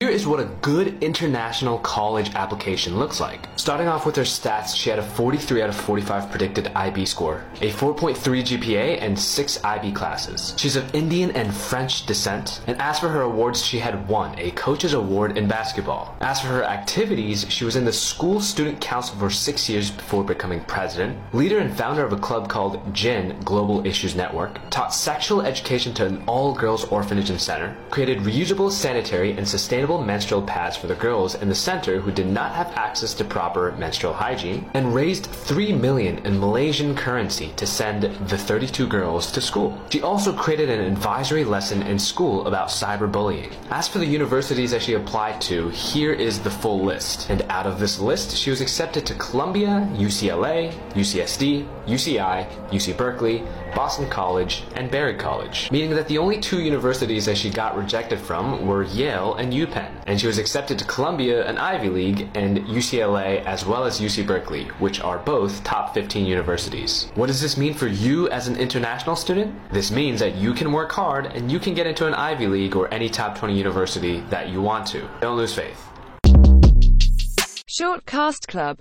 Here is what a good international college application looks like. Starting off with her stats, she had a 43 out of 45 predicted IB score, a 4.3 GPA, and 6 IB classes. She's of Indian and French descent, and as for her awards, she had won a coach's award in basketball. As for her activities, she was in the school student council for six years before becoming president, leader and founder of a club called GIN Global Issues Network, taught sexual education to an all-girls orphanage and center, created reusable, sanitary, and sustainable menstrual pads for the girls in the center who did not have access to proper menstrual hygiene, and raised 3 million in Malaysian currency to send the 32 girls to school. She also created an advisory lesson in school about cyberbullying. As for the universities that she applied to, here is the full list. And out of this list, she was accepted to Columbia, UCLA, UCSD, UCI, UC Berkeley, Boston College, and Berry College, meaning that the only two universities that she got rejected from were Yale and UPenn, and she was accepted to Columbia, an Ivy League, and UCLA as well as UC Berkeley, which are both top 15 universities. What does this mean for you as an international student? This means that you can work hard and you can get into an Ivy League or any top 20 university that you want to. Don't lose faith. Short Cast Club